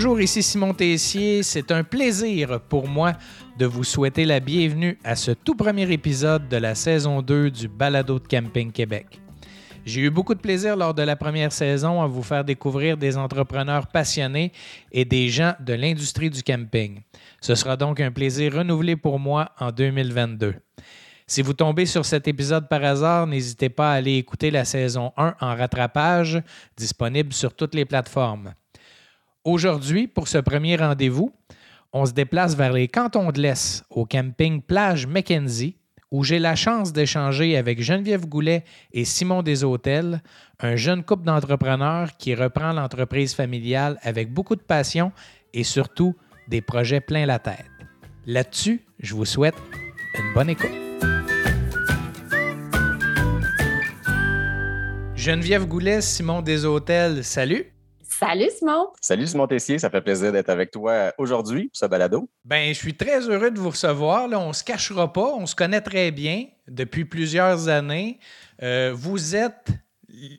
Bonjour, ici Simon Tessier. C'est un plaisir pour moi de vous souhaiter la bienvenue à ce tout premier épisode de la saison 2 du Balado de Camping Québec. J'ai eu beaucoup de plaisir lors de la première saison à vous faire découvrir des entrepreneurs passionnés et des gens de l'industrie du camping. Ce sera donc un plaisir renouvelé pour moi en 2022. Si vous tombez sur cet épisode par hasard, n'hésitez pas à aller écouter la saison 1 en rattrapage, disponible sur toutes les plateformes. Aujourd'hui, pour ce premier rendez-vous, on se déplace vers les cantons de l'Est, au camping Plage Mackenzie, où j'ai la chance d'échanger avec Geneviève Goulet et Simon Deshôtels, un jeune couple d'entrepreneurs qui reprend l'entreprise familiale avec beaucoup de passion et surtout des projets plein la tête. Là-dessus, je vous souhaite une bonne écoute. Geneviève Goulet, Simon Deshôtels, salut! Salut Simon. Salut Simon Tessier, ça fait plaisir d'être avec toi aujourd'hui pour ce balado. Ben, je suis très heureux de vous recevoir. Là, on ne se cachera pas, on se connaît très bien depuis plusieurs années. Euh, vous êtes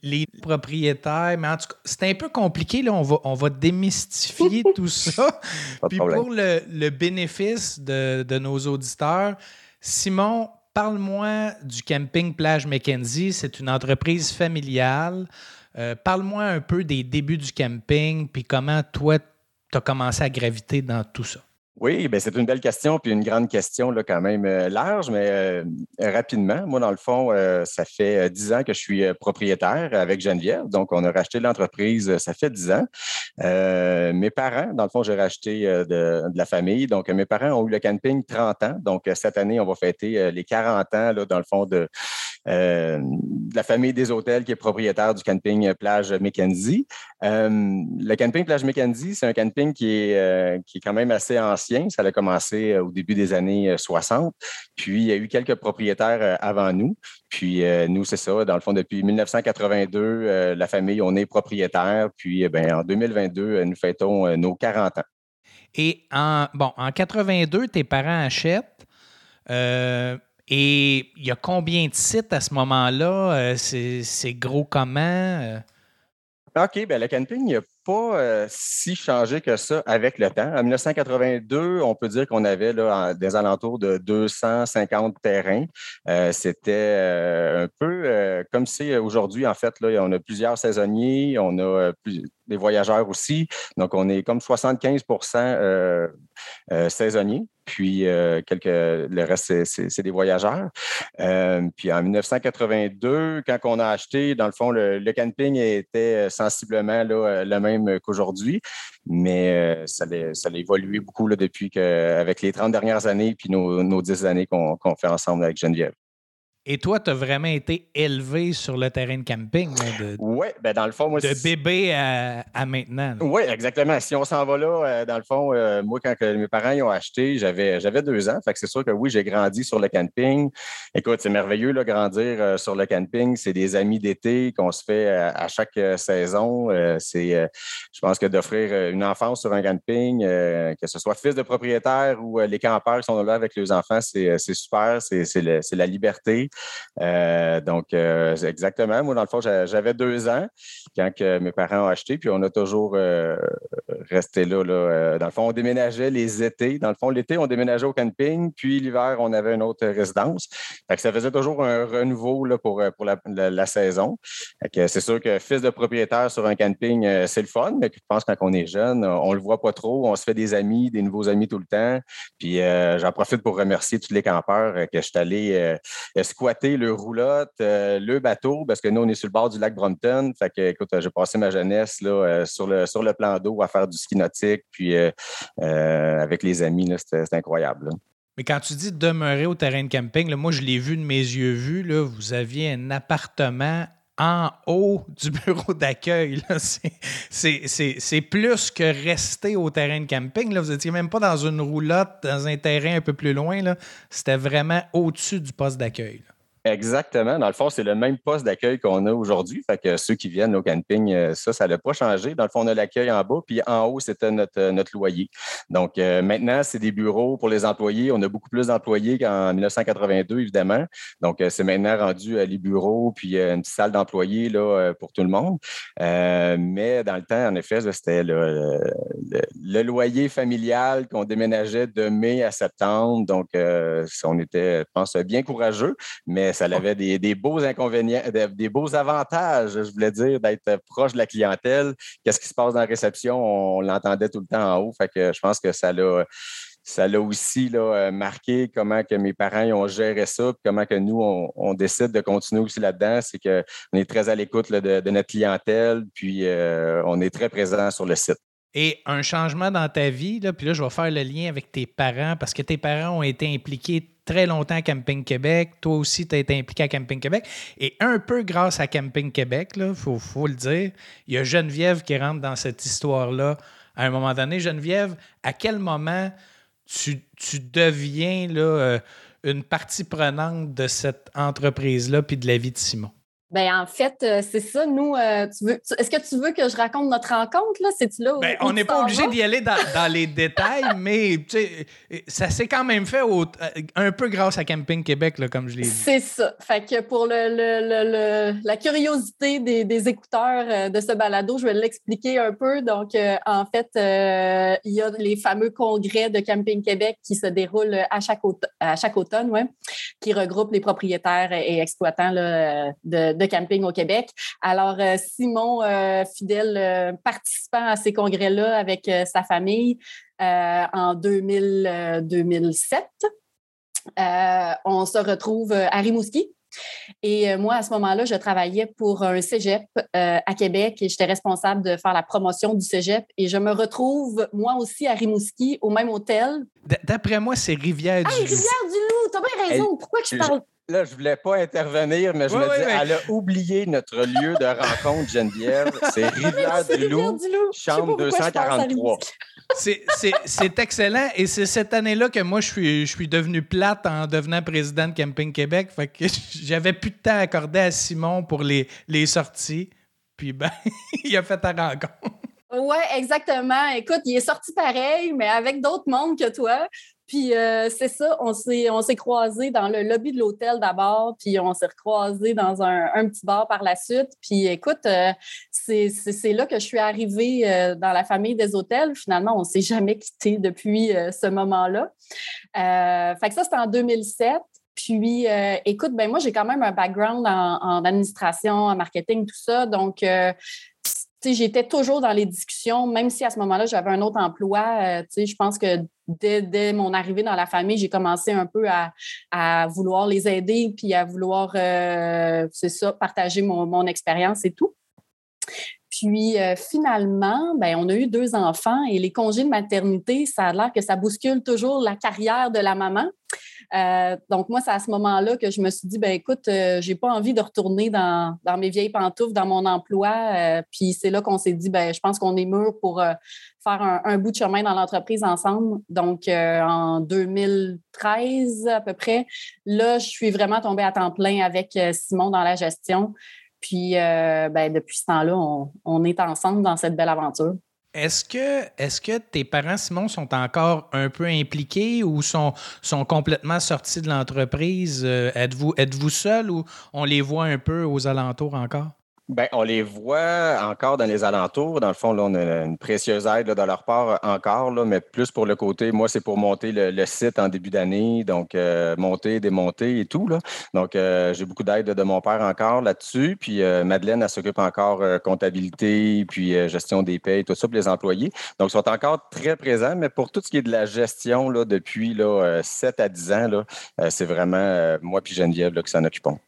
les propriétaires, mais en tout cas, c'est un peu compliqué. Là. On, va, on va démystifier tout ça. Puis pour le, bénéfice de, de, nos auditeurs, Simon, parle-moi du camping Plage Mackenzie. C'est une entreprise familiale. Euh, parle-moi un peu des débuts du camping, puis comment toi, tu as commencé à graviter dans tout ça? Oui, ben c'est une belle question, puis une grande question là, quand même euh, large, mais euh, rapidement. Moi, dans le fond, ça fait dix ans que je suis propriétaire avec Geneviève. Donc, on a racheté l'entreprise, ça fait dix ans. mes parents, dans le fond, j'ai racheté de, la famille. Donc, mes parents ont eu le camping 30 ans. Donc, cette année, on va fêter les 40 ans, dans le fond, de, euh, la famille des hôtels qui est propriétaire du camping Plage Mackenzie. Euh, le camping Plage Mackenzie, c'est un camping qui est, euh, qui est quand même assez ancien. Ça a commencé au début des années 60. Puis, il y a eu quelques propriétaires avant nous. Puis, nous, c'est ça. Dans le fond, depuis 1982, la famille, on est propriétaire. Puis, ben, en 2022, nous fêtons nos 40 ans. Et en, bon, en 82, tes parents achètent. Et il y a combien de sites à ce moment-là? Euh, c'est gros comment? Euh? OK, bien le camping, n'a pas euh, si changé que ça avec le temps. En 1982, on peut dire qu'on avait là, des alentours de 250 terrains. C'était un peu comme si aujourd'hui, en fait, là, on a plusieurs saisonniers, on a des voyageurs aussi. Donc, on est comme 75 saisonniers puis euh, quelques, le reste, c'est des voyageurs. Euh, puis en 1982, quand on a acheté, dans le fond, le, camping était sensiblement là, le même qu'aujourd'hui, mais euh, ça, a, évolué beaucoup là, depuis que, avec les 30 dernières années, puis nos, nos 10 années qu'on fait ensemble avec Geneviève. Et toi, tu as vraiment été élevé sur le terrain de camping. Oui, ben dans le fond, moi. De bébé à, maintenant. Oui, exactement. Si on s'en va là, euh, dans le fond, euh, moi, quand mes parents y ont acheté, j'avais, j'avais deux ans. Fait que c'est sûr que oui, j'ai grandi sur le camping. Écoute, c'est merveilleux, là, grandir euh, sur le camping. C'est des amis d'été qu'on se fait à, chaque saison. c'est, je pense que d'offrir une enfance sur un camping, que ce soit fils de propriétaire ou les campeurs qui sont là avec les enfants, c'est, super. C'est, c'est la liberté. Euh, donc, euh, exactement. Moi, dans le fond, j'avais deux ans quand que mes parents ont acheté, puis on a toujours euh, resté là, là. Dans le fond, on déménageait les étés. Dans le fond, l'été, on déménageait au camping, puis l'hiver, on avait une autre résidence. ça faisait toujours un renouveau là, pour, pour la, saison. C'est sûr que fils de propriétaire sur un camping, c'est le fun, mais je pense que quand on est jeune, on le voit pas trop. On se fait des amis, des nouveaux amis tout le temps. Puis j'en profite pour remercier tous les campeurs que je suis allé squatter le roulotte, euh, le bateau, parce que nous, on est sur le bord du lac Brompton. Fait que, écoute, j'ai passé ma jeunesse là, euh, sur, le, sur le plan d'eau à faire du ski nautique, puis euh, avec les amis, c'était incroyable. Mais quand tu dis demeurer au terrain de camping, moi, je l'ai vu de mes yeux vus, là, vous aviez un appartement en haut du bureau d'accueil. C'est plus que rester au terrain de camping. Là. Vous n'étiez même pas dans une roulotte, dans un terrain un peu plus loin. C'était vraiment au-dessus du poste d'accueil. Exactement. Dans le fond, c'est le même poste d'accueil qu'on a aujourd'hui. Fait que ceux qui viennent au camping, euh, ça, ça n'a pas changé. Dans le fond, on a l'accueil en bas, puis en haut, c'était notre, euh, notre loyer. Donc, euh, maintenant, c'est des bureaux pour les employés. On a beaucoup plus d'employés qu'en 1982, évidemment. Donc, c'est maintenant rendu à les bureaux, puis une petite salle d'employés là, pour tout le monde. mais dans le temps, en effet, c'était le, le, loyer familial qu'on déménageait de mai à septembre. Donc, on était, je pense, bien courageux, mais ça avait des, beaux inconvénients, des, beaux avantages, je voulais dire, d'être proche de la clientèle. Qu'est-ce qui se passe dans la réception? On, l'entendait tout le temps en haut. Fait que je pense que ça l'a ça l'a aussi là, marqué comment que mes parents ont géré ça, comment que nous, on, décide de continuer aussi là-dedans. C'est qu'on est très à l'écoute de, notre clientèle, puis euh, on est très présent sur le site. Et un changement dans ta vie, là, puis là, je vais faire le lien avec tes parents, parce que tes parents ont été impliqués très longtemps à Camping Québec. Toi aussi, tu as été impliqué à Camping Québec. Et un peu grâce à Camping Québec, il faut, le dire, il y a Geneviève qui rentre dans cette histoire-là à un moment donné. Geneviève, à quel moment tu, deviens euh, une partie prenante de cette entreprise-là puis de la vie de Simon? Ben en fait, euh, c'est ça. Nous, euh, tu veux, est-ce que tu veux que je raconte notre rencontre là? C'est là ben, on n'est pas obligé d'y aller dans, les détails, mais ça s'est quand même fait euh, un peu grâce à Camping Québec, là, comme je l'ai dit. C'est ça. Fait que pour le, la curiosité des, écouteurs de ce balado, je vais l'expliquer un peu. Donc, en fait, il y a les fameux congrès de Camping Québec qui se déroulent à chaque, automne, à chaque automne, ouais, qui regroupent les propriétaires et exploitants là, de de camping au Québec. Alors, euh, Simon, euh, fidèle euh, participant à ces congrès-là avec sa famille en 2000, 2007, on se retrouve à Rimouski. Et moi, à ce moment-là, je travaillais pour un cégep à Québec et j'étais responsable de faire la promotion du cégep. Et je me retrouve, moi aussi, à Rimouski, au même hôtel. D'après moi, c'est Rivière-du-Loup. Ah, Rivière-du-Loup, t'as bien raison. Pourquoi je parle Là, je voulais pas intervenir, mais je me dis, elle a oublié notre lieu de rencontre, Geneviève. C'est Rivière-du-Loup, chambre 243. C'est excellent et c'est cette année-là que moi, je suis, je suis devenu plate en devenant président de Camping Québec. Fait que j'avais plus de temps accordé à Simon pour les, les sorties. Puis ben, il a fait ta rencontre. Oui, exactement. Écoute, il est sorti pareil, mais avec d'autres mondes que toi. Puis euh, c'est ça, on s'est, on s'est croisés dans le lobby de l'hôtel d'abord, puis on s'est recroisés dans un, petit bar par la suite. Puis écoute, euh, c'est, là que je suis arrivée euh, dans la famille des hôtels. Finalement, on ne s'est jamais quitté depuis ce moment-là. fait que ça, c'était en 2007. Puis, écoute, ben moi, j'ai quand même un background en, administration, en marketing, tout ça. Donc, j'étais toujours dans les discussions, même si à ce moment-là, j'avais un autre emploi. Je pense que dès, mon arrivée dans la famille, j'ai commencé un peu à, vouloir les aider, puis à vouloir, euh, c'est ça, partager mon, expérience et tout. Puis euh, finalement, ben, on a eu deux enfants et les congés de maternité, ça a l'air que ça bouscule toujours la carrière de la maman. Euh, donc, moi, c'est à ce moment-là que je me suis dit, ben écoute, euh, j'ai pas envie de retourner dans, mes vieilles pantoufles, dans mon emploi. Euh, puis c'est là qu'on s'est dit, ben je pense qu'on est mûr pour faire un, bout de chemin dans l'entreprise ensemble. Donc, en 2013 à peu près, là, je suis vraiment tombée à temps plein avec Simon dans la gestion. Puis, ben, depuis ce temps-là, on est ensemble dans cette belle aventure. Est-ce que, est que tes parents, Simon, sont encore un peu impliqués ou sont, complètement sortis de l'entreprise? Euh, êtes-vous, êtes-vous seul ou on les voit un peu aux alentours encore? Bien, on les voit encore dans les alentours. Dans le fond, là, on a une précieuse aide de leur part encore, là, mais plus pour le côté, moi, c'est pour monter le, site en début d'année, donc euh, monter, démonter et tout. Là. Donc, euh, j'ai beaucoup d'aide de mon père encore là-dessus. Puis euh, Madeleine, elle s'occupe encore comptabilité, puis gestion des payes, tout ça pour les employés. Donc, ils sont encore très présents, mais pour tout ce qui est de la gestion là, depuis là, 7 à 10 ans, là, c'est vraiment moi puis Geneviève là, qui s'en occupons.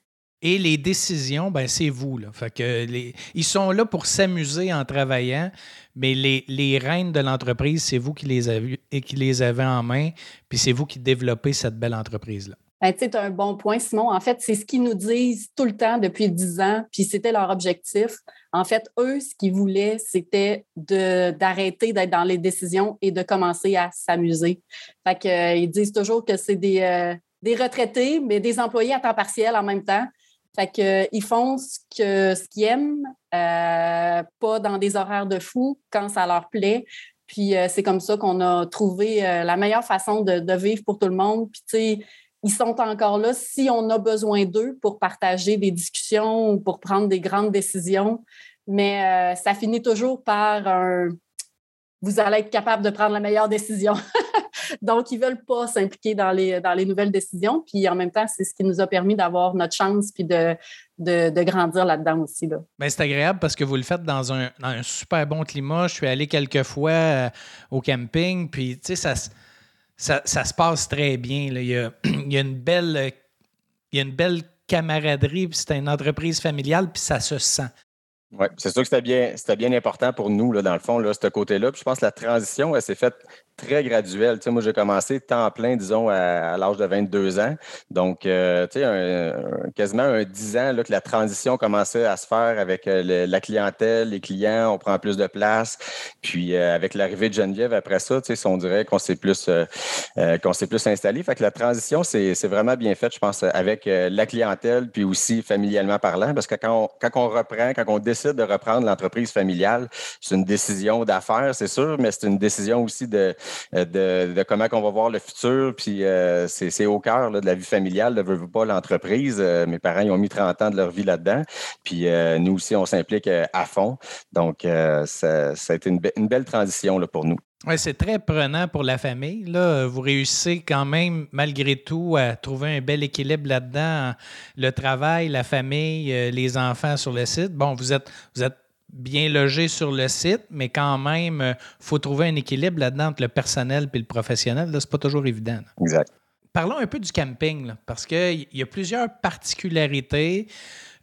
Et les décisions, ben, c'est vous. Là. Fait que ils sont là pour s'amuser en travaillant, mais les, les rênes de l'entreprise, c'est vous qui les, avez, qui les avez en main, puis c'est vous qui développez cette belle entreprise-là. Ben, tu un bon point, Simon. En fait, c'est ce qu'ils nous disent tout le temps depuis dix ans, puis c'était leur objectif. En fait, eux, ce qu'ils voulaient, c'était d'arrêter d'être dans les décisions et de commencer à s'amuser. Euh, ils disent toujours que c'est des, euh, des retraités, mais des employés à temps partiel en même temps. Fait qu'ils font ce qu'ils ce qu'ils aiment, pas dans des horaires de fou, quand ça leur plaît. Puis c'est comme ça qu'on a trouvé la meilleure façon de, de, vivre pour tout le monde. Puis tu sais, ils sont encore là si on a besoin d'eux pour partager des discussions ou pour prendre des grandes décisions. Mais euh, ça finit toujours par un vous allez être capable de prendre la meilleure décision. Donc, ils ne veulent pas s'impliquer dans les, dans les nouvelles décisions. Puis en même temps, c'est ce qui nous a permis d'avoir notre chance puis de, de, grandir là-dedans aussi. Là. Ben, c'est agréable parce que vous le faites dans un, super bon climat. Je suis allé quelques fois euh, au camping, puis tu sais, ça ça, se passe très bien. Il, y a, une belle, il y a une belle camaraderie, puis c'est une entreprise familiale, puis ça se sent. Oui, c'est sûr que c'était bien, c'était bien important pour nous, là, dans le fond, là, ce côté-là. Puis je pense que la transition, elle s'est faite très graduel. Tu sais, moi, j'ai commencé temps plein, disons, à, l'âge de 22 ans. Donc, euh, tu sais, quasiment un 10 ans là, que la transition commençait à se faire avec euh, la clientèle, les clients, on prend plus de place. Puis, euh, avec l'arrivée de Geneviève, après ça, tu sais, on dirait qu'on s'est plus, qu'on s'est plus installé. Fait que la transition, c'est vraiment bien faite, je pense, avec la clientèle, puis aussi familialement parlant, parce que quand quand on reprend, quand on décide de reprendre l'entreprise familiale, c'est une décision d'affaires, c'est sûr, mais c'est une décision aussi de, euh, de, comment on va voir le futur. Puis euh, c'est au cœur de la vie familiale, ne veut pas l'entreprise. Euh, mes parents ils ont mis 30 ans de leur vie là-dedans. Puis nous aussi, on s'implique à fond. Donc, ça, a été une, belle transition là, pour nous. Oui, c'est très prenant pour la famille. Là, vous réussissez quand même, malgré tout, à trouver un bel équilibre là-dedans. Le travail, la famille, les enfants sur le site. Bon, vous êtes, vous êtes bien logé sur le site, mais quand même, il euh, faut trouver un équilibre là-dedans entre le personnel et le professionnel. Ce n'est pas toujours évident. Exact. Parlons un peu du camping, parce qu'il y a plusieurs particularités.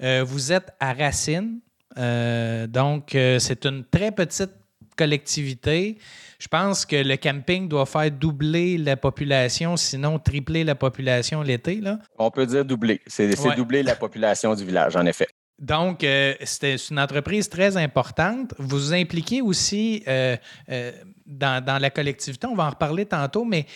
Euh, vous êtes à Racine, euh, donc c'est une très petite collectivité. Je pense que le camping doit faire doubler la population, sinon tripler la population l'été. On peut dire doubler. C'est doubler la population du village, en effet. Donc, euh, c'est une entreprise très importante. Vous impliquez aussi euh, euh, dans, la collectivité. On va en reparler tantôt, mais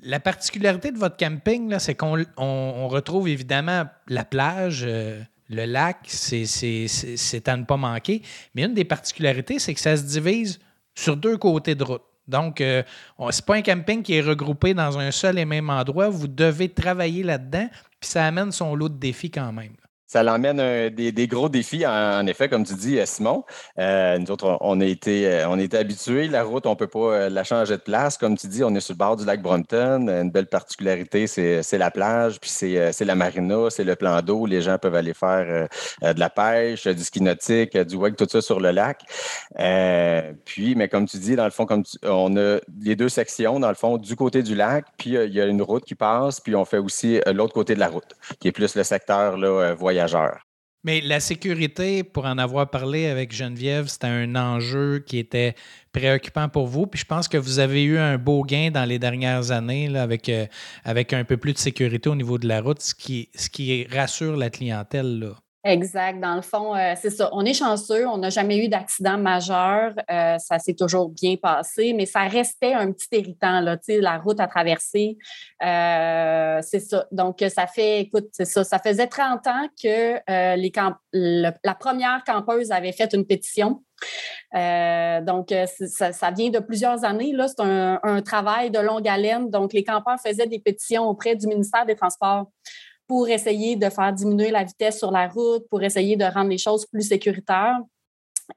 la particularité de votre camping, c'est qu'on retrouve évidemment la plage, le lac, c'est à ne pas manquer. Mais une des particularités, c'est que ça se divise sur deux côtés de route. Donc, ce n'est pas un camping qui est regroupé dans un seul et même endroit. Vous devez travailler là-dedans, puis ça amène son lot de défis quand même ça l'emmène des, gros défis, en, effet, comme tu dis, euh, Simon. Euh, nous autres, on a été, euh, on était habitués. La route, on ne peut pas la changer de place. Comme tu dis, on est sur le bord du lac Brompton. Une belle particularité, c'est la plage, puis c'est la marina, c'est le plan d'eau. Les gens peuvent aller faire de la pêche, du ski nautique, du wake, tout ça sur le lac. puis, mais comme tu dis, dans le fond, on a les deux sections, dans le fond, du côté du lac, puis il y a une route qui passe, puis on fait aussi l'autre côté de la route, qui est plus le secteur voyage mais la sécurité, pour en avoir parlé avec Geneviève, c'était un enjeu qui était préoccupant pour vous. Puis je pense que vous avez eu un beau gain dans les dernières années euh, avec un peu plus de sécurité au niveau de la route, ce qui, ce qui rassure la clientèle. Là. Exact. Dans le fond, euh, c'est ça. On est chanceux. On n'a jamais eu d'accident majeur. Euh, ça s'est toujours bien passé, mais ça restait un petit irritant, là, la route à traverser. Euh, c'est ça. Donc, ça fait, écoute, c'est ça. Ça faisait 30 ans que les la première campeuse avait fait une pétition. donc, ça, vient de plusieurs années. C'est un travail de longue haleine. Donc, les campeurs faisaient des pétitions auprès du ministère des Transports pour essayer de faire diminuer la vitesse sur la route, pour essayer de rendre les choses plus sécuritaires.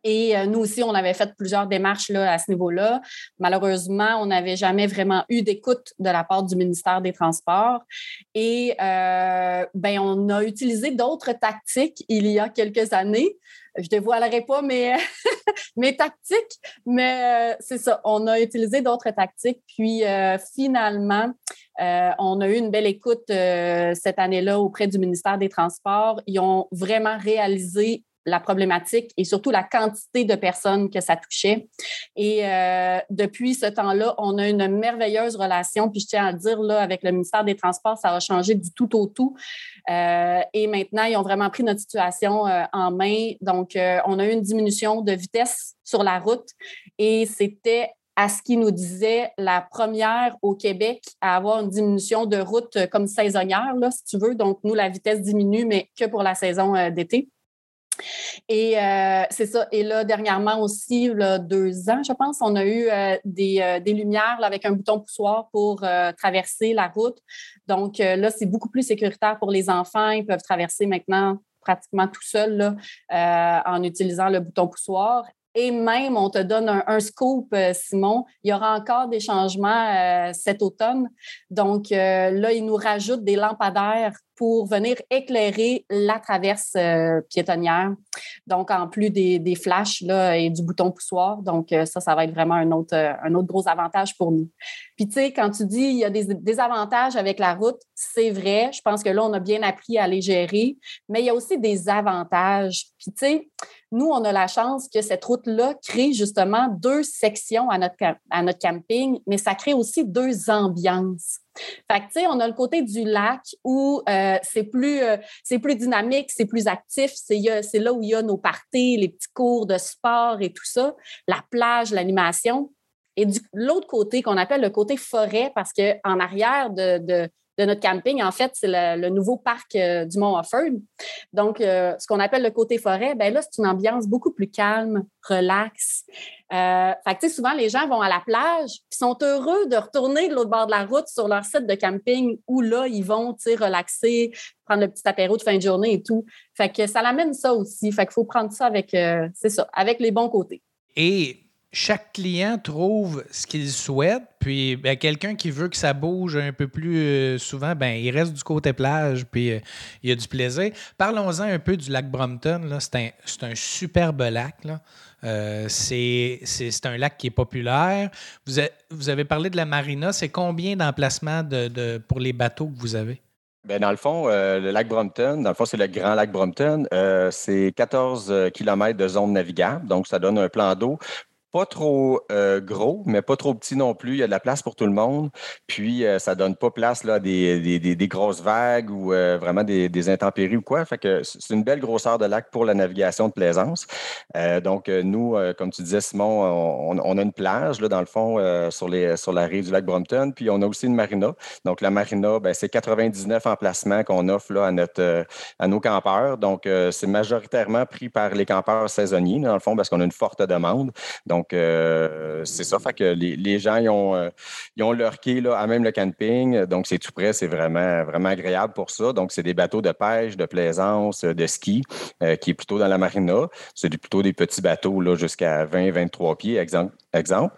Et euh, nous aussi, on avait fait plusieurs démarches là, à ce niveau-là. Malheureusement, on n'avait jamais vraiment eu d'écoute de la part du ministère des Transports. Et euh, ben, on a utilisé d'autres tactiques il y a quelques années. Je ne dévoilerai pas mes, mes tactiques, mais euh, c'est ça. On a utilisé d'autres tactiques. Puis finalement, on a eu une belle écoute cette année-là auprès du ministère des Transports. Ils ont vraiment réalisé la problématique et surtout la quantité de personnes que ça touchait. Et euh, depuis ce temps-là, on a une merveilleuse relation. Puis je tiens à le dire, là, avec le ministère des Transports, ça a changé du tout au tout. et maintenant, ils ont vraiment pris notre situation en main. Donc, on a eu une diminution de vitesse sur la route et c'était à ce qu'il nous disait, la première au Québec à avoir une diminution de route comme saisonnière, là, si tu veux. Donc, nous, la vitesse diminue, mais que pour la saison d'été. Et euh, c'est ça. Et là, dernièrement aussi, là, deux ans, je pense, on a eu euh, des, euh, des, lumières avec un bouton poussoir pour traverser la route. Donc là, c'est beaucoup plus sécuritaire pour les enfants. Ils peuvent traverser maintenant pratiquement tout seuls en utilisant le bouton poussoir. Et même, on te donne un, scoop, Simon. Il y aura encore des changements cet automne. Donc là, ils nous rajoutent des lampadaires pour venir éclairer la traverse euh, piétonnière. Donc, en plus des, flashs là, et du bouton poussoir. Donc, euh, ça, ça va être vraiment un autre, euh, un autre gros avantage pour nous. Puis, tu sais, quand tu dis il y a des, des avantages avec la route, c'est vrai. Je pense que là, on a bien appris à les gérer. Mais il y a aussi des avantages. Puis, tu sais, nous, on a la chance que cette route-là crée justement deux sections à notre camping, mais ça crée aussi deux ambiances. On a le côté du lac où euh, c'est plus, euh, c'est plus dynamique, c'est plus actif. C'est, là où il y a nos parties, les petits cours de sport et tout ça, la plage, l'animation. Et l'autre côté, qu'on appelle le côté forêt, parce qu'en arrière de notre camping, en fait, c'est le, nouveau parc euh, du Mont Offord. Donc, euh, ce qu'on appelle le côté forêt, ben là, c'est une ambiance beaucoup plus calme, relax. Euh, fait que, souvent, les gens vont à la plage, ils sont heureux de retourner de l'autre bord de la route sur leur site de camping où là, ils vont, relaxer, prendre le petit apéro de fin de journée et tout. Fait que ça l'amène ça aussi. Fait qu'il faut prendre ça avec, c'est ça, avec les bons côtés. Et chaque client trouve ce qu'il souhaite, puis ben, quelqu'un qui veut que ça bouge un peu plus euh, souvent, ben, il reste du côté plage, puis euh, il y a du plaisir. Parlons-en un peu du lac Brompton. C'est un, un, superbe lac. Euh, c'est un lac qui est populaire. Vous, vous avez parlé de la marina. C'est combien d'emplacements de, pour les bateaux que vous avez? Bien, dans le fond, le lac Brompton, dans le fond, c'est le grand lac Brompton. c'est 14 km de zone navigable, donc ça donne un plan d'eau pas trop euh, gros, mais pas trop petit non plus. Il y a de la place pour tout le monde. Puis, euh, ça donne pas place là, à des, des, grosses vagues ou euh, vraiment des, intempéries ou quoi. Fait que c'est une belle grosseur de lac pour la navigation de plaisance. donc, nous, comme tu disais, Simon, on, a une plage, là, dans le fond, sur, les, sur la rive du lac Brompton. Puis, on a aussi une marina. Donc, la marina, ben, c'est 99 emplacements qu'on offre là, à, notre, à nos campeurs. Donc, c'est majoritairement pris par les campeurs saisonniers, dans le fond, parce qu'on a une forte demande. Donc, donc, euh, c'est ça. Que les, gens, euh, ont leur quai à même le camping. Donc, c'est tout près. C'est vraiment, agréable pour ça. Donc, c'est des bateaux de pêche, de plaisance, de ski, euh, qui est plutôt dans la marina. C'est plutôt des petits bateaux jusqu'à 20, 23 pieds, exemple. Exemple.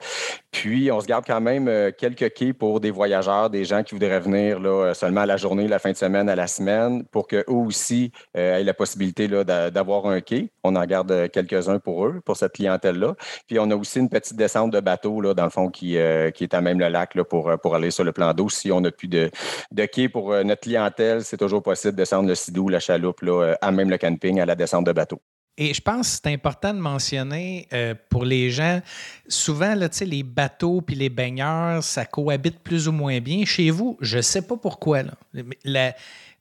Puis, on se garde quand même quelques quais pour des voyageurs, des gens qui voudraient venir là, seulement à la journée, la fin de semaine, à la semaine, pour qu'eux aussi aient la possibilité d'avoir un quai. On en garde quelques-uns pour eux, pour cette clientèle-là. Puis, on a aussi une petite descente de bateau, là, dans le fond, qui, euh, est à même le lac pour, euh, aller sur le plan d'eau. Si on n'a plus de, de quai pour euh, notre clientèle, c'est toujours possible de descendre le sidou, la chaloupe, là, à même le camping, à la descente de bateau. Et je pense que c'est important de mentionner pour les gens, souvent, là, les bateaux puis les baigneurs, ça cohabite plus ou moins bien. Chez vous, je ne sais pas pourquoi.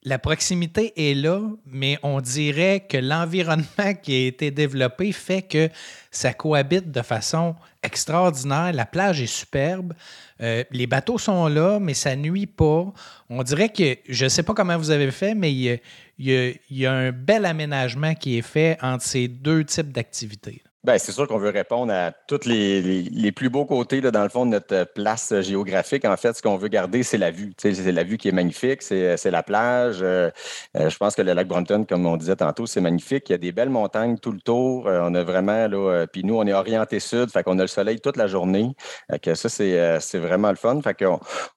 La proximité est là, mais on dirait que l'environnement qui a été développé fait que ça cohabite de façon extraordinaire. La plage est superbe. Euh, les bateaux sont là, mais ça nuit pas. On dirait que, je ne sais pas comment vous avez fait, mais il y a un bel aménagement qui est fait entre ces deux types d'activités. Bien, c'est sûr qu'on veut répondre à tous les, plus beaux côtés, là, dans le fond, de notre place géographique. En fait, ce qu'on veut garder, c'est la vue. C'est la vue qui est magnifique, c'est la plage. Euh, euh, je pense que le lac Brompton, comme on disait tantôt, c'est magnifique. Il y a des belles montagnes tout le tour. Euh, on a vraiment, là, puis nous, on est orienté sud, fait qu'on a le soleil toute la journée. que ça, c'est vraiment le fun. Fait que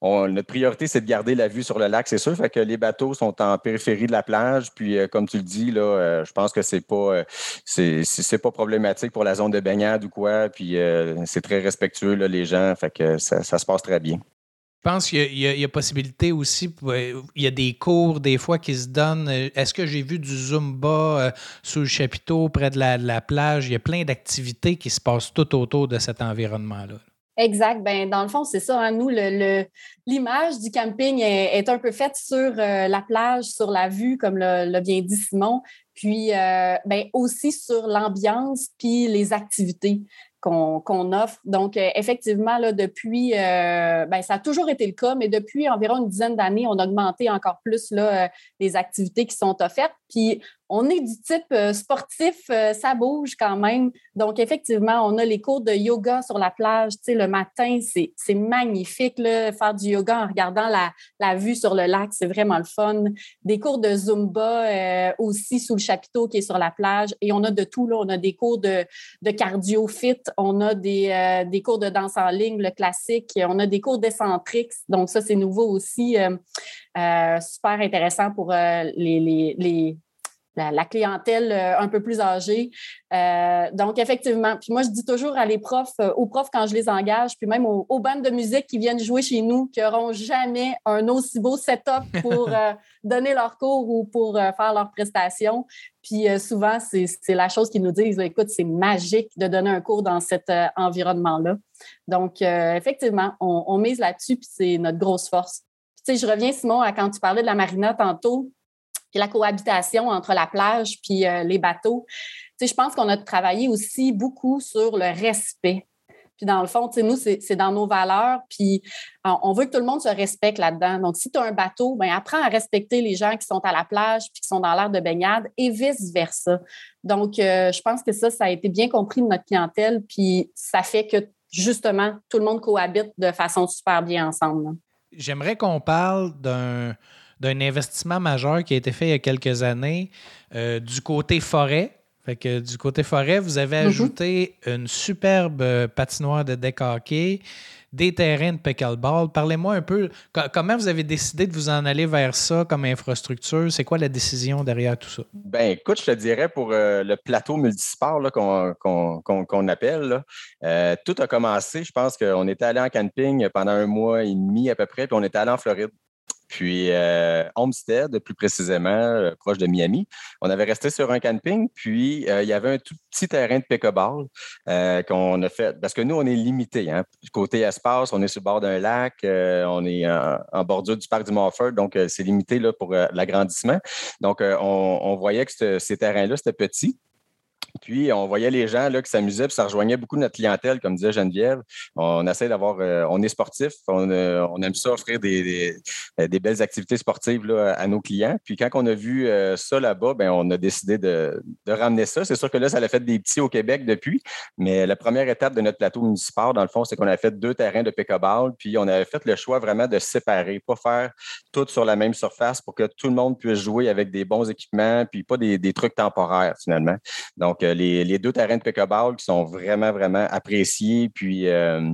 notre priorité, c'est de garder la vue sur le lac, c'est sûr. Fait que les bateaux sont en périphérie de la plage. Puis, comme tu le dis, là, je pense que c'est pas, c'est pas problématique pour la zone de baignade ou quoi. Puis euh, c'est très respectueux, là, les gens. Fait que ça, se passe très bien. Je pense qu'il y, a possibilité aussi, euh, il y a des cours des fois qui se donnent. Euh, est-ce que j'ai vu du Zumba sous le chapiteau près de la, plage? Il y a plein d'activités qui se passent tout autour de cet environnement-là. Exact. Ben, dans le fond, c'est ça. Hein. Nous, l'image du camping est, un peu faite sur la plage, sur la vue, comme l'a bien dit Simon. puis ben, aussi sur l'ambiance puis les activités qu'on offre. Donc, euh, effectivement, là, depuis, euh, ben, ça a toujours été le cas, mais depuis environ une dizaine d'années, on a augmenté encore plus là, euh, les activités qui sont offertes. Puis, on est du type euh, sportif, euh, ça bouge quand même. Donc, effectivement, on a les cours de yoga sur la plage. Tu sais, le matin, c'est magnifique, faire du yoga en regardant la, vue sur le lac, c'est vraiment le fun. Des cours de Zumba euh, aussi sous le chapiteau qui est sur la plage. Et on a de tout. On a des cours de, cardio fit, on a des, cours de danse en ligne, le classique, on a des cours d'excentriques. Donc, ça, c'est nouveau aussi. super intéressant pour les la, clientèle euh, un peu plus âgée. Euh, donc, effectivement, puis moi, je dis toujours à les profs, euh, aux profs quand je les engage, puis même aux, bandes de musique qui viennent jouer chez nous, qui n'auront jamais un aussi beau setup pour donner leur cours ou pour faire leurs prestations. Puis souvent, c'est la chose qu'ils nous disent, écoute, c'est magique de donner un cours dans cet environnement-là. Donc, effectivement, on, on mise là-dessus, puis c'est notre grosse force. Tu sais, je reviens, Simon, à quand tu parlais de la marina tantôt puis la cohabitation entre la plage puis euh, les bateaux. Tu je pense qu'on a travaillé aussi beaucoup sur le respect. Puis dans le fond, nous, c'est dans nos valeurs, puis on veut que tout le monde se respecte là-dedans. Donc, si tu as un bateau, ben apprends à respecter les gens qui sont à la plage puis qui sont dans l'air de baignade et vice-versa. Donc, euh, je pense que ça, ça a été bien compris de notre clientèle, puis ça fait que, justement, tout le monde cohabite de façon super bien ensemble. J'aimerais qu'on parle d'un d'un investissement majeur qui a été fait il y a quelques années euh, du côté forêt. Fait que du côté forêt, vous avez mhm. ajouté une superbe euh, patinoire de deck hockey, des terrains de pickleball. Parlez-moi un peu, comment vous avez décidé de vous en aller vers ça comme infrastructure? C'est quoi la décision derrière tout ça? Ben, écoute, je te dirais pour euh, le plateau multisport qu'on appelle, tout a commencé, je pense qu'on était allé en camping pendant un mois et demi à peu près, puis on était allé en Floride. Puis euh, Homestead, plus précisément, euh, proche de Miami. On avait resté sur un camping, puis euh, il y avait un tout petit terrain de pickleball qu'on a fait. Parce que nous, on est limité. Hein. Côté espace, on est sur le bord d'un lac, on est en, bordure du parc du Montfort, donc c'est limité là, pour l'agrandissement. Donc, on, voyait que ces terrains-là, c'était petit. Puis, on voyait les gens là, qui s'amusaient, puis ça rejoignait beaucoup notre clientèle, comme disait Geneviève. On essaie d'avoir, euh, on est sportif, euh, on, aime ça offrir des, des, euh, belles activités sportives là, à nos clients. Puis, quand on a vu ça là-bas, ben, on a décidé de, de ramener ça. C'est sûr que là, ça a fait des petits au Québec depuis, mais la première étape de notre plateau municipal, dans le fond, c'est qu'on a fait deux terrains de pickleball, puis on avait fait le choix vraiment de séparer, pas faire tout sur la même surface pour que tout le monde puisse jouer avec des bons équipements, puis pas des, des trucs temporaires, finalement. Donc, les, deux terrains de pickleball qui sont vraiment, vraiment appréciés. Puis, euh,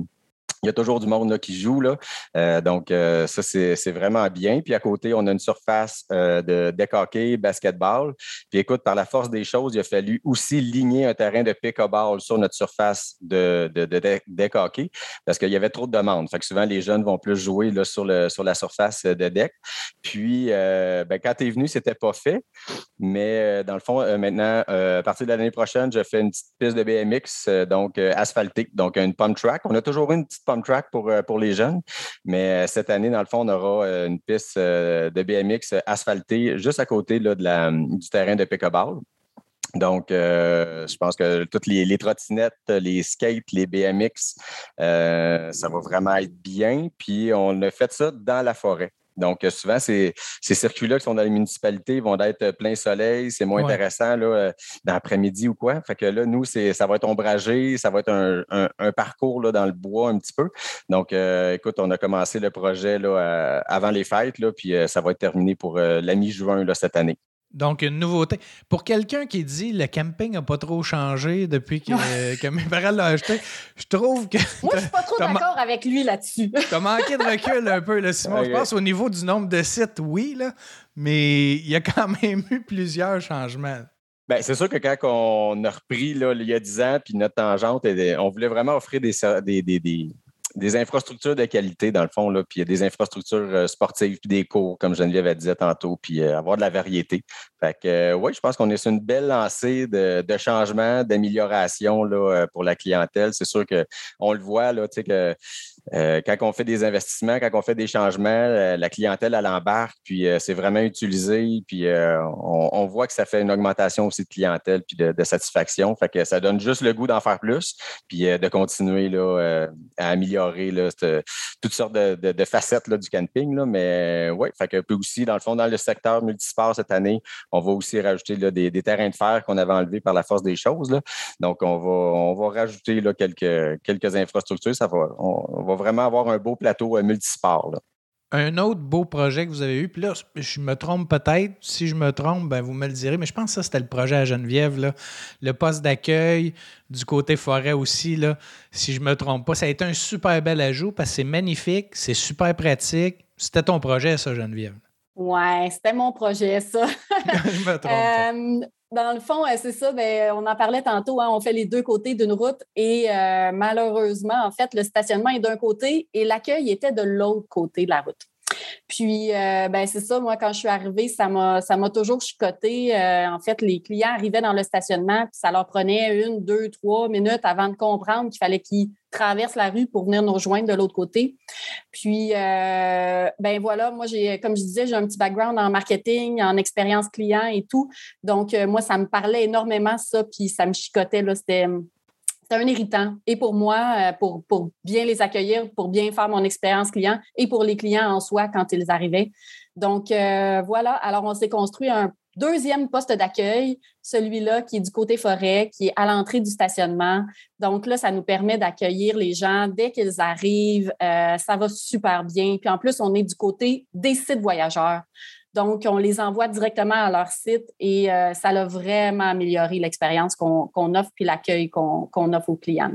il y a toujours du monde là, qui joue. Là. Euh, donc, euh, ça, c'est vraiment bien. Puis à côté, on a une surface euh, de deck hockey, basketball. Puis écoute, par la force des choses, il a fallu aussi ligner un terrain de pickleball sur notre surface de, de, deck hockey parce qu'il y avait trop de demandes. Fait que souvent, les jeunes vont plus jouer là, sur, le, sur la surface de deck. Puis, ben, quand tu es venu, c'était pas fait. Mais dans le fond, maintenant, à partir de l'année prochaine, je fais une petite piste de BMX, donc asphaltée, donc une pump track. On a toujours une petite track pour, euh, pour les jeunes. Mais euh, cette année, dans le fond, on aura euh, une piste de BMX asphaltée juste à côté de la, du terrain de pickleball. Donc, je pense que toutes les, trottinettes, les skates, les BMX, ça va vraiment être bien. Puis, on a fait ça dans la forêt. Donc, euh, souvent, ces, circuits-là qui sont dans les municipalités vont être euh, plein soleil, c'est moins intéressant là, euh, dans l'après-midi ou quoi. Fait que là, nous, ça va être ombragé, ça va être un, parcours là, dans le bois un petit peu. Donc, écoute, on a commencé le projet là, avant les fêtes, là, puis ça va être terminé pour la mi-juin cette année. Donc, une nouveauté. Pour quelqu'un qui dit le camping n'a pas trop changé depuis que, mes parents l'ont acheté, je trouve que. Moi, je suis pas trop d'accord avec lui là-dessus. tu as manqué de recul un peu, là, Simon. Je pense au niveau du nombre de sites, oui, là, mais il y a quand même eu plusieurs changements. Bien, c'est sûr que quand on a repris là, il y a 10 ans, puis notre tangente, on voulait vraiment offrir des, des, des, des infrastructures de qualité, dans le fond, là, puis des infrastructures euh, sportives, puis des cours, comme Geneviève a dit tantôt, puis euh, avoir de la variété. Fait que, oui, je pense qu'on est sur une belle lancée de, de changement, d'amélioration pour la clientèle. C'est sûr qu'on le voit, là, que euh, quand on fait des investissements, quand on fait des changements, euh, la clientèle, elle embarque, puis euh, c'est vraiment utilisé, puis on, voit que ça fait une augmentation aussi de clientèle puis de, satisfaction. Fait que ça donne juste le goût d'en faire plus, puis de continuer là, à améliorer toutes sortes de, facettes du camping. Mais oui, fait que aussi, dans le fond, dans le secteur multisport cette année, on va aussi rajouter des, terrains de fer qu'on avait enlevés par la force des choses. Donc, on va, on va rajouter quelques, quelques infrastructures. Ça va, on va vraiment avoir un beau plateau euh, multisport. Un autre beau projet que vous avez eu, puis là, je me trompe peut-être. Si je me trompe, ben vous me le direz, mais je pense que ça, c'était le projet à Geneviève. Là. Le poste d'accueil du côté forêt aussi, là, si je me trompe pas. Ça a été un super bel ajout parce que c'est magnifique, c'est super pratique. C'était ton projet, ça, Geneviève? Ouais, c'était mon projet, ça. je me trompe. Euh, dans le fond, euh, c'est ça, ben, on en parlait tantôt, hein, on fait les deux côtés d'une route et euh, malheureusement, en fait, le stationnement est d'un côté et l'accueil était de l'autre côté de la route. Puis, euh, ben, c'est ça, moi, quand je suis arrivée, ça m'a, toujours chicoté. en fait, les clients arrivaient dans le stationnement, puis ça leur prenait une, deux, trois minutes avant de comprendre qu'il fallait qu'ils traversent la rue pour venir nous rejoindre de l'autre côté. Puis, euh, ben voilà, moi, j'ai, comme je disais, j'ai un petit background en marketing, en expérience client et tout. Donc, euh, moi, ça me parlait énormément, ça, puis ça me chicotait, là, c'était un irritant. Et pour moi, euh, pour, pour bien les accueillir, pour bien faire mon expérience client et pour les clients en soi quand ils arrivaient. Donc, voilà. Alors, on s'est construit un Deuxième poste d'accueil, celui-là qui est du côté forêt, qui est à l'entrée du stationnement. Donc là, ça nous permet d'accueillir les gens dès qu'ils arrivent. Euh, ça va super bien. Puis en plus, on est du côté des sites voyageurs. Donc, on les envoie directement à leur site et euh, ça a vraiment amélioré l'expérience qu'on offre puis l'accueil qu'on offre aux clients.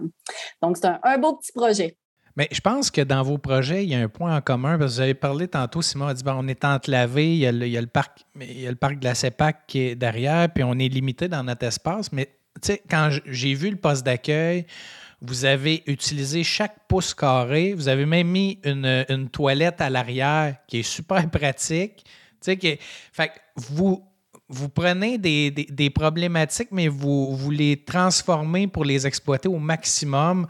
Donc, c'est un beau petit projet. Mais je pense que dans vos projets, il y a un point en commun. Parce que vous avez parlé tantôt, Simon a dit on est enclavé, il y, a le, il y a le parc, il y a le parc de la CEPAC qui est derrière, puis on est limité dans notre espace. Mais quand j'ai vu le poste d'accueil, vous avez utilisé chaque pouce carré. Vous avez même mis une, toilette à l'arrière qui est super pratique. Sais, que, fait vous, vous prenez des, des, problématiques, mais vous, vous les transformez pour les exploiter au maximum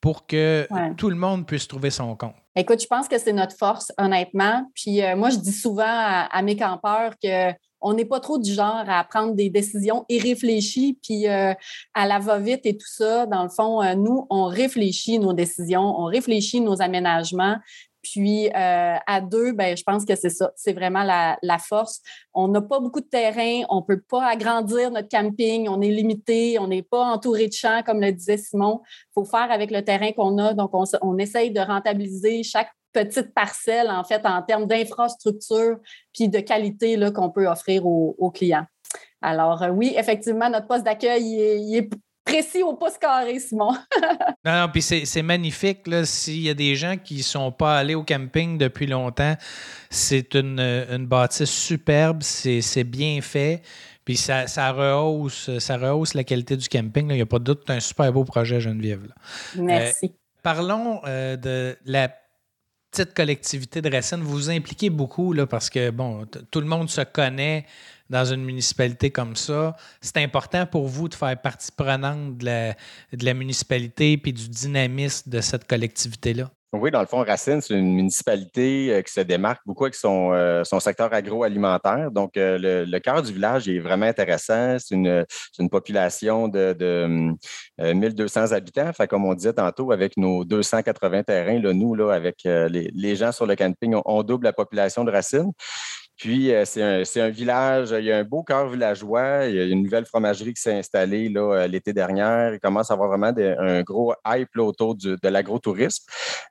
pour que tout le monde puisse trouver son compte? Écoute, je pense que c'est notre force, honnêtement. Puis euh, moi, je dis souvent à, mes campeurs que on n'est pas trop du genre à prendre des décisions irréfléchies, puis euh, à la va-vite et tout ça. Dans le fond, euh, nous, on réfléchit nos décisions, on réfléchit nos aménagements, puis euh, à deux, ben, je pense que c'est ça, c'est vraiment la, force. On n'a pas beaucoup de terrain, on ne peut pas agrandir notre camping, on est limité, on n'est pas entouré de champs, comme le disait Simon. Il faut faire avec le terrain qu'on a. Donc, on, essaye de rentabiliser chaque petite parcelle, en fait, en termes d'infrastructure puis de qualité qu'on peut offrir aux, clients. Alors, euh, oui, effectivement, notre poste d'accueil, il est précis au pouce carré, Simon. non, non, puis c'est magnifique. S'il y a des gens qui ne sont pas allés au camping depuis longtemps, c'est une, une, bâtisse superbe, c'est bien fait. Puis ça, ça, rehausse, ça rehausse la qualité du camping. Il n'y a pas de doute, c'est un super beau projet, Geneviève. Merci. Euh, parlons euh, de la petite collectivité de Racine. Vous vous impliquez beaucoup là, parce que, bon, tout le monde se connaît dans une municipalité comme ça. C'est important pour vous de faire partie prenante de la, municipalité puis du dynamisme de cette collectivité-là? Oui, dans le fond, Racine, c'est une municipalité euh, qui se démarque beaucoup avec son, euh, secteur agroalimentaire. Donc, euh, le, cœur du village est vraiment intéressant. C'est une, population de, de 1200 habitants. Comme on disait tantôt, avec nos 280 terrains, nous, là, avec les, gens sur le camping, on double la population de Racine. Puis, euh, c'est un, village, il y a un beau cœur villageois. Il y a une nouvelle fromagerie qui s'est installée là, euh, l'été dernier. Il commence à avoir vraiment un gros hype autour de l'agrotourisme.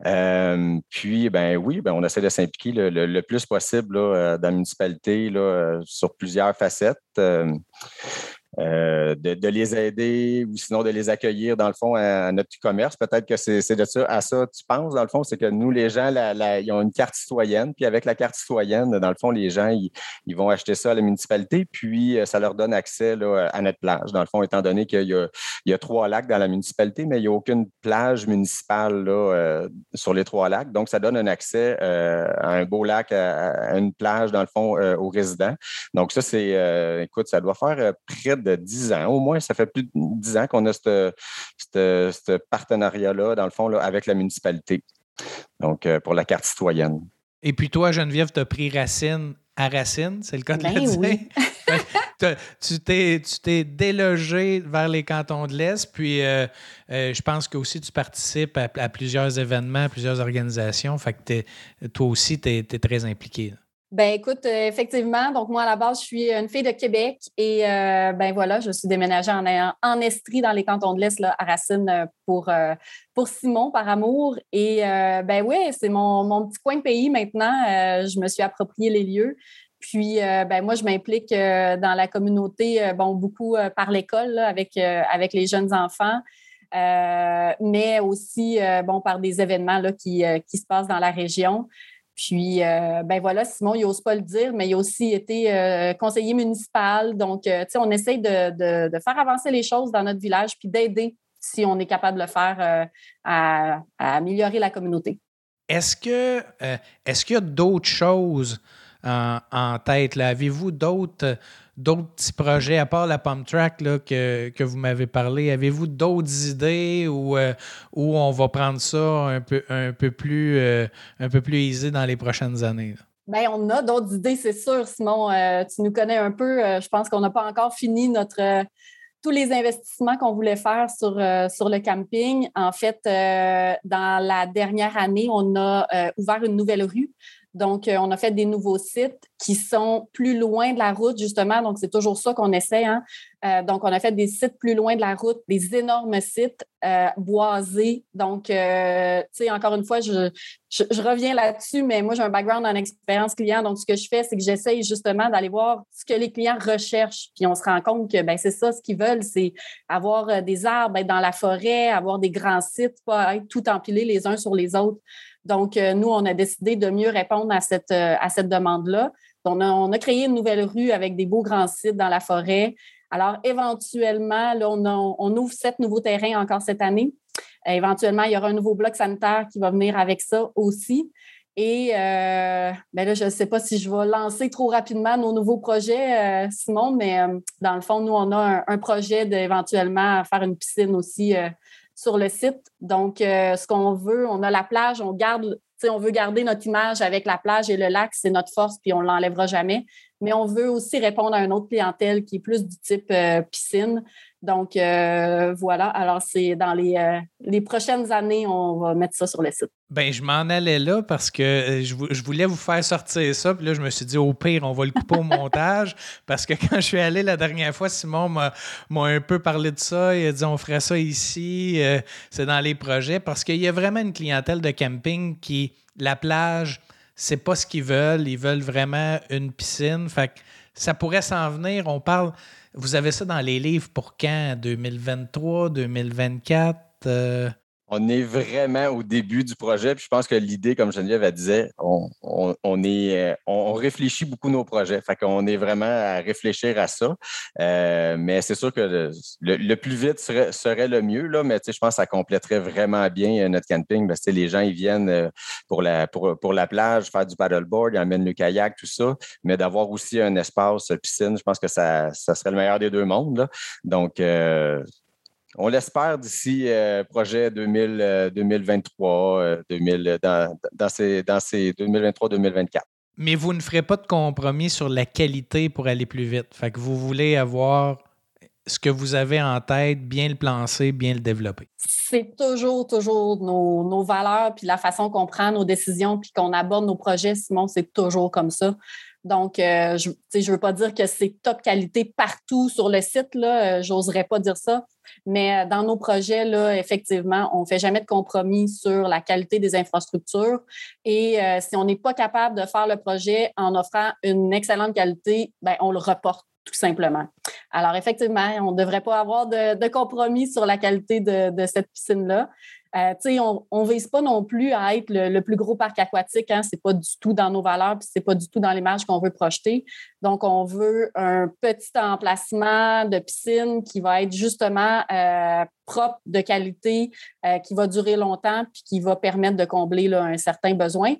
Euh, puis, ben oui, ben, on essaie de s'impliquer le, plus possible dans la municipalité là, sur plusieurs facettes. euh, de, les aider ou sinon de les accueillir, dans le fond, à, notre commerce. Peut-être que c'est de ça à ça tu penses, dans le fond, c'est que nous, les gens, ils ont une carte citoyenne, puis avec la carte citoyenne, dans le fond, les gens, ils, vont acheter ça à la municipalité, puis ça leur donne accès à notre plage. Dans le fond, étant donné qu'il y, a trois lacs dans la municipalité, mais il n'y a aucune plage municipale là, sur les trois lacs. Donc, ça donne un accès à un beau lac, à, une plage, dans le fond, aux résidents. Donc, ça, c'est, écoute, ça doit faire près de 10 ans. Au moins, ça fait plus de 10 ans qu'on a ce partenariat-là, dans le fond, avec la municipalité. Donc, euh, pour la carte citoyenne. Et puis toi, Geneviève, tu as pris racine à racine, c'est le cas de ben le oui. tu t'es délogé vers les cantons de l'Est, puis euh, euh, je pense que aussi tu participes à, plusieurs événements, à plusieurs organisations. Fait que toi aussi, tu es, très impliqué. Ben écoute, euh, effectivement, donc moi à la base, je suis une fille de Québec et euh, ben voilà, je suis déménagée en, en Estrie dans les cantons de l'Est à Racine euh, pour, pour Simon par amour. Et ben oui, c'est mon, mon, petit coin de pays maintenant. je me suis approprié les lieux. Puis ben moi, je m'implique dans la communauté, bon, beaucoup par l'école avec, avec les jeunes enfants. mais aussi bon, par des événements là, qui, qui se passent dans la région. Puis, euh, ben voilà, Simon, il n'ose pas le dire, mais il a aussi été euh, conseiller municipal. Donc, euh, tu sais, on essaye de, faire avancer les choses dans notre village, puis d'aider, si on est capable de le faire, à, améliorer la communauté. Est-ce que est-ce qu'il y a d'autres choses en tête? Avez-vous d'autres d'autres petits projets, à part la Pump Track là, que, que vous m'avez parlé, avez-vous d'autres idées où, euh, où on va prendre ça un peu, un peu, plus, euh, un peu plus easy dans les prochaines années? Bien, on a d'autres idées, c'est sûr. Simon, euh, tu nous connais un peu. je pense qu'on n'a pas encore fini notre, tous les investissements qu'on voulait faire sur, sur le camping. En fait, dans la dernière année, on a ouvert une nouvelle rue donc, euh, on a fait des nouveaux sites qui sont plus loin de la route, justement. Donc, c'est toujours ça qu'on essaie. Hein. Euh, donc, on a fait des sites plus loin de la route, des énormes sites euh, boisés. Donc, tu sais, encore une fois, je, reviens là-dessus, mais moi, j'ai un background en expérience client. Donc, ce que je fais, c'est que j'essaye justement d'aller voir ce que les clients recherchent. Puis, on se rend compte que ben, c'est ça ce qu'ils veulent, c'est avoir des arbres, être dans la forêt, avoir des grands sites, pas être tout empilés les uns sur les autres. Donc, euh, nous, on a décidé de mieux répondre à cette, euh, cette demande-là. On a, on a, créé une nouvelle rue avec des beaux grands sites dans la forêt. Alors, éventuellement, là, on, ouvre sept nouveaux terrains encore cette année. Euh, éventuellement, il y aura un nouveau bloc sanitaire qui va venir avec ça aussi. Et ben là, je ne sais pas si je vais lancer trop rapidement nos nouveaux projets, Simon, mais dans le fond, nous, on a un projet d'éventuellement faire une piscine aussi sur le site. Donc, euh, ce qu'on veut, on a la plage, on garde, on veut garder notre image avec la plage et le lac, c'est notre force, puis on ne l'enlèvera jamais. Mais on veut aussi répondre à une autre clientèle qui est plus du type euh, piscine. Donc, euh, voilà. Alors, c'est dans les, euh, les, prochaines années, on va mettre ça sur le site. Ben, je m'en allais là parce que euh, je, voulais vous faire sortir ça. Puis là, je me suis dit, au pire, on va le couper au montage. Parce que quand je suis allé la dernière fois, Simon m'a un peu parlé de ça. Il a dit, on ferait ça ici. c'est dans les projets. Parce qu'il y a vraiment une clientèle de camping qui, la plage, c'est pas ce qu'ils veulent. Ils veulent vraiment une piscine. Fait que ça pourrait s'en venir. On parle vous avez ça dans les livres pour quand? 2023, 2024? On est vraiment au début du projet. Je pense que l'idée, comme Geneviève disait, euh, on, réfléchit beaucoup nos projets. Fait qu'on est vraiment à réfléchir à ça. Euh, mais c'est sûr que le, plus vite serait, le mieux. Là, mais je pense que ça compléterait vraiment bien euh, notre camping. Les gens, ils viennent pour la, pour, pour la plage, faire du paddleboard, ils emmènent le kayak, tout ça. Mais d'avoir aussi un espace piscine, je pense que ça, serait le meilleur des deux mondes. Donc, on l'espère d'ici euh, projet 2023, 2000, euh, euh, dans, ces, dans ces 2023-2024. Mais vous ne ferez pas de compromis sur la qualité pour aller plus vite. Fait que vous voulez avoir ce que vous avez en tête, bien le plancer, bien le développer. C'est toujours, toujours nos, nos valeurs, puis la façon qu'on prend nos décisions, puis qu'on aborde nos projets, Simon, c'est toujours comme ça. Donc, euh, je ne veux pas dire que c'est top qualité partout sur le site, là, euh, j'oserais pas dire ça. Mais euh, dans nos projets, là, effectivement, on ne fait jamais de compromis sur la qualité des infrastructures. Et si on n'est pas capable de faire le projet en offrant une excellente qualité, ben, on le reporte tout simplement. Alors, effectivement, on ne devrait pas avoir de, compromis sur la qualité de cette piscine-là. Euh, on ne vise pas non plus à être le, plus gros parc aquatique. Hein, Ce n'est pas du tout dans nos valeurs, puis ce n'est pas du tout dans l'image qu'on veut projeter. Donc, on veut un petit emplacement de piscine qui va être justement euh, propre, de qualité, euh, qui va durer longtemps, puis qui va permettre de combler un certain besoin.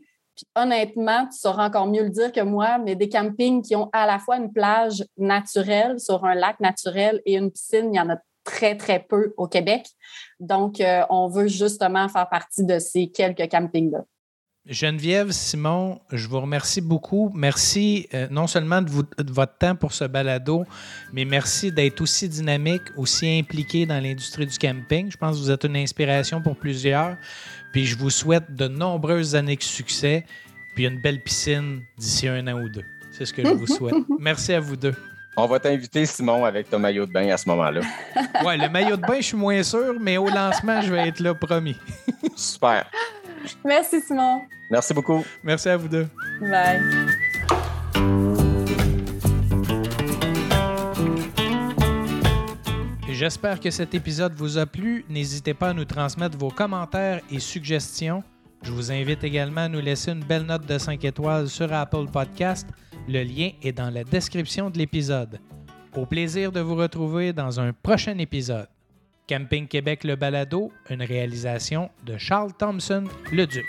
Honnêtement, tu sauras encore mieux le dire que moi, mais des campings qui ont à la fois une plage naturelle sur un lac naturel et une piscine, il y en a très, très peu au Québec. Donc, euh, on veut justement faire partie de ces quelques campings-là. Geneviève, Simon, je vous remercie beaucoup. Merci euh, non seulement de, votre temps pour ce balado, mais merci d'être aussi dynamique, aussi impliqué dans l'industrie du camping. Je pense que vous êtes une inspiration pour plusieurs. Puis je vous souhaite de nombreuses années de succès, puis une belle piscine d'ici un an ou deux. C'est ce que je vous souhaite. Merci à vous deux. On va t'inviter, Simon, avec ton maillot de bain à ce moment-là. ouais, le maillot de bain, je suis moins sûr, mais au lancement, je vais être là, promis. Super. Merci, Simon. Merci beaucoup. Merci à vous deux. Bye. J'espère que cet épisode vous a plu. N'hésitez pas à nous transmettre vos commentaires et suggestions. Je vous invite également à nous laisser une belle note de 5 étoiles sur Apple Podcast le lien est dans la description de l'épisode. Au plaisir de vous retrouver dans un prochain épisode. Camping Québec Le Balado, une réalisation de Charles Thompson, le Duc.